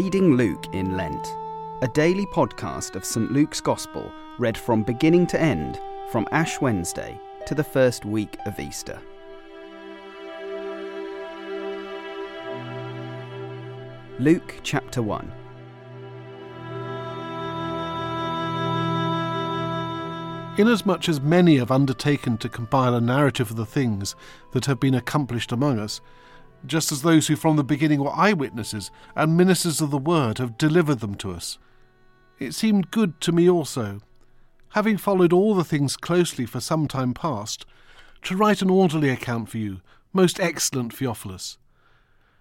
Reading Luke in Lent, a daily podcast of St. Luke's Gospel read from beginning to end from Ash Wednesday to the first week of Easter. Luke chapter 1. Inasmuch as many have undertaken to compile a narrative of the things that have been accomplished among us, just as those who from the beginning were eyewitnesses and ministers of the word have delivered them to us, it seemed good to me also, having followed all the things closely for some time past, to write an orderly account for you, most excellent Theophilus,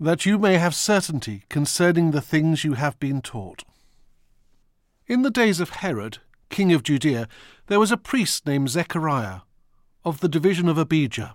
that you may have certainty concerning the things you have been taught. In the days of Herod, king of Judea, there was a priest named Zechariah, of the division of Abijah.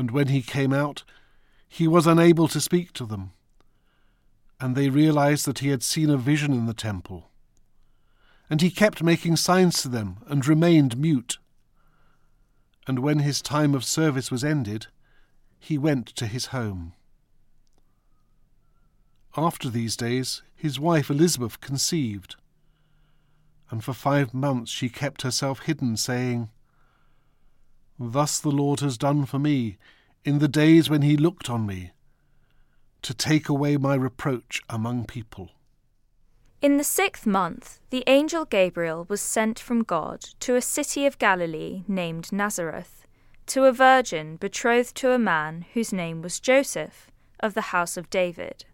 And when he came out, he was unable to speak to them, and they realized that he had seen a vision in the temple. And he kept making signs to them and remained mute. And when his time of service was ended, he went to his home. After these days, his wife Elizabeth conceived and for five months she kept herself hidden, saying, Thus the Lord has done for me in the days when he looked on me, to take away my reproach among people. In the sixth month, the angel Gabriel was sent from God to a city of Galilee named Nazareth, to a virgin betrothed to a man whose name was Joseph, of the house of David.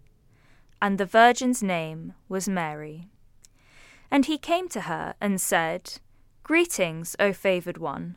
And the virgin's name was Mary. And he came to her and said, Greetings, O favoured one,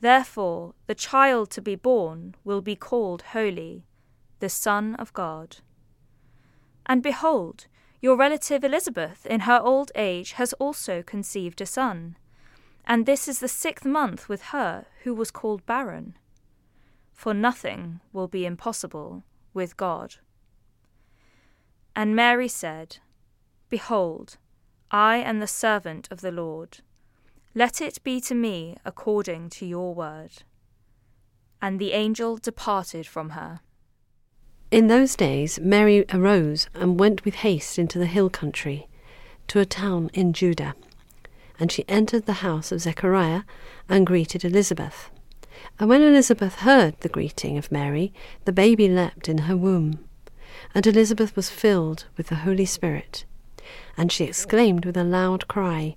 Therefore, the child to be born will be called Holy, the Son of God. And behold, your relative Elizabeth, in her old age, has also conceived a son, and this is the sixth month with her who was called barren. For nothing will be impossible with God. And Mary said, Behold, I am the servant of the Lord. Let it be to me according to your word. And the angel departed from her. In those days Mary arose and went with haste into the hill country, to a town in Judah. And she entered the house of Zechariah and greeted Elizabeth. And when Elizabeth heard the greeting of Mary, the baby leapt in her womb. And Elizabeth was filled with the Holy Spirit. And she exclaimed with a loud cry,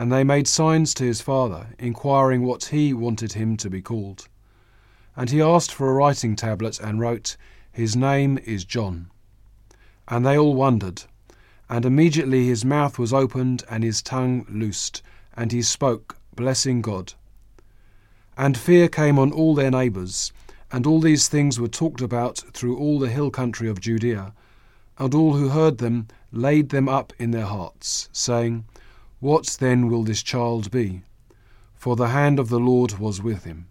And they made signs to his father, inquiring what he wanted him to be called. And he asked for a writing tablet and wrote, His name is John. And they all wondered. And immediately his mouth was opened and his tongue loosed, and he spoke, blessing God. And fear came on all their neighbours, and all these things were talked about through all the hill country of Judea. And all who heard them laid them up in their hearts, saying, What then will this child be? For the hand of the Lord was with him.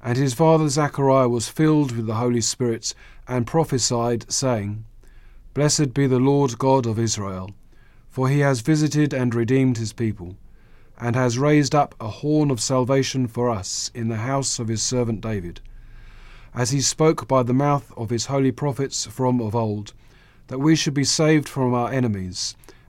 And his father Zechariah was filled with the Holy Spirit, and prophesied, saying, Blessed be the Lord God of Israel, for he has visited and redeemed his people, and has raised up a horn of salvation for us in the house of his servant David, as he spoke by the mouth of his holy prophets from of old, that we should be saved from our enemies,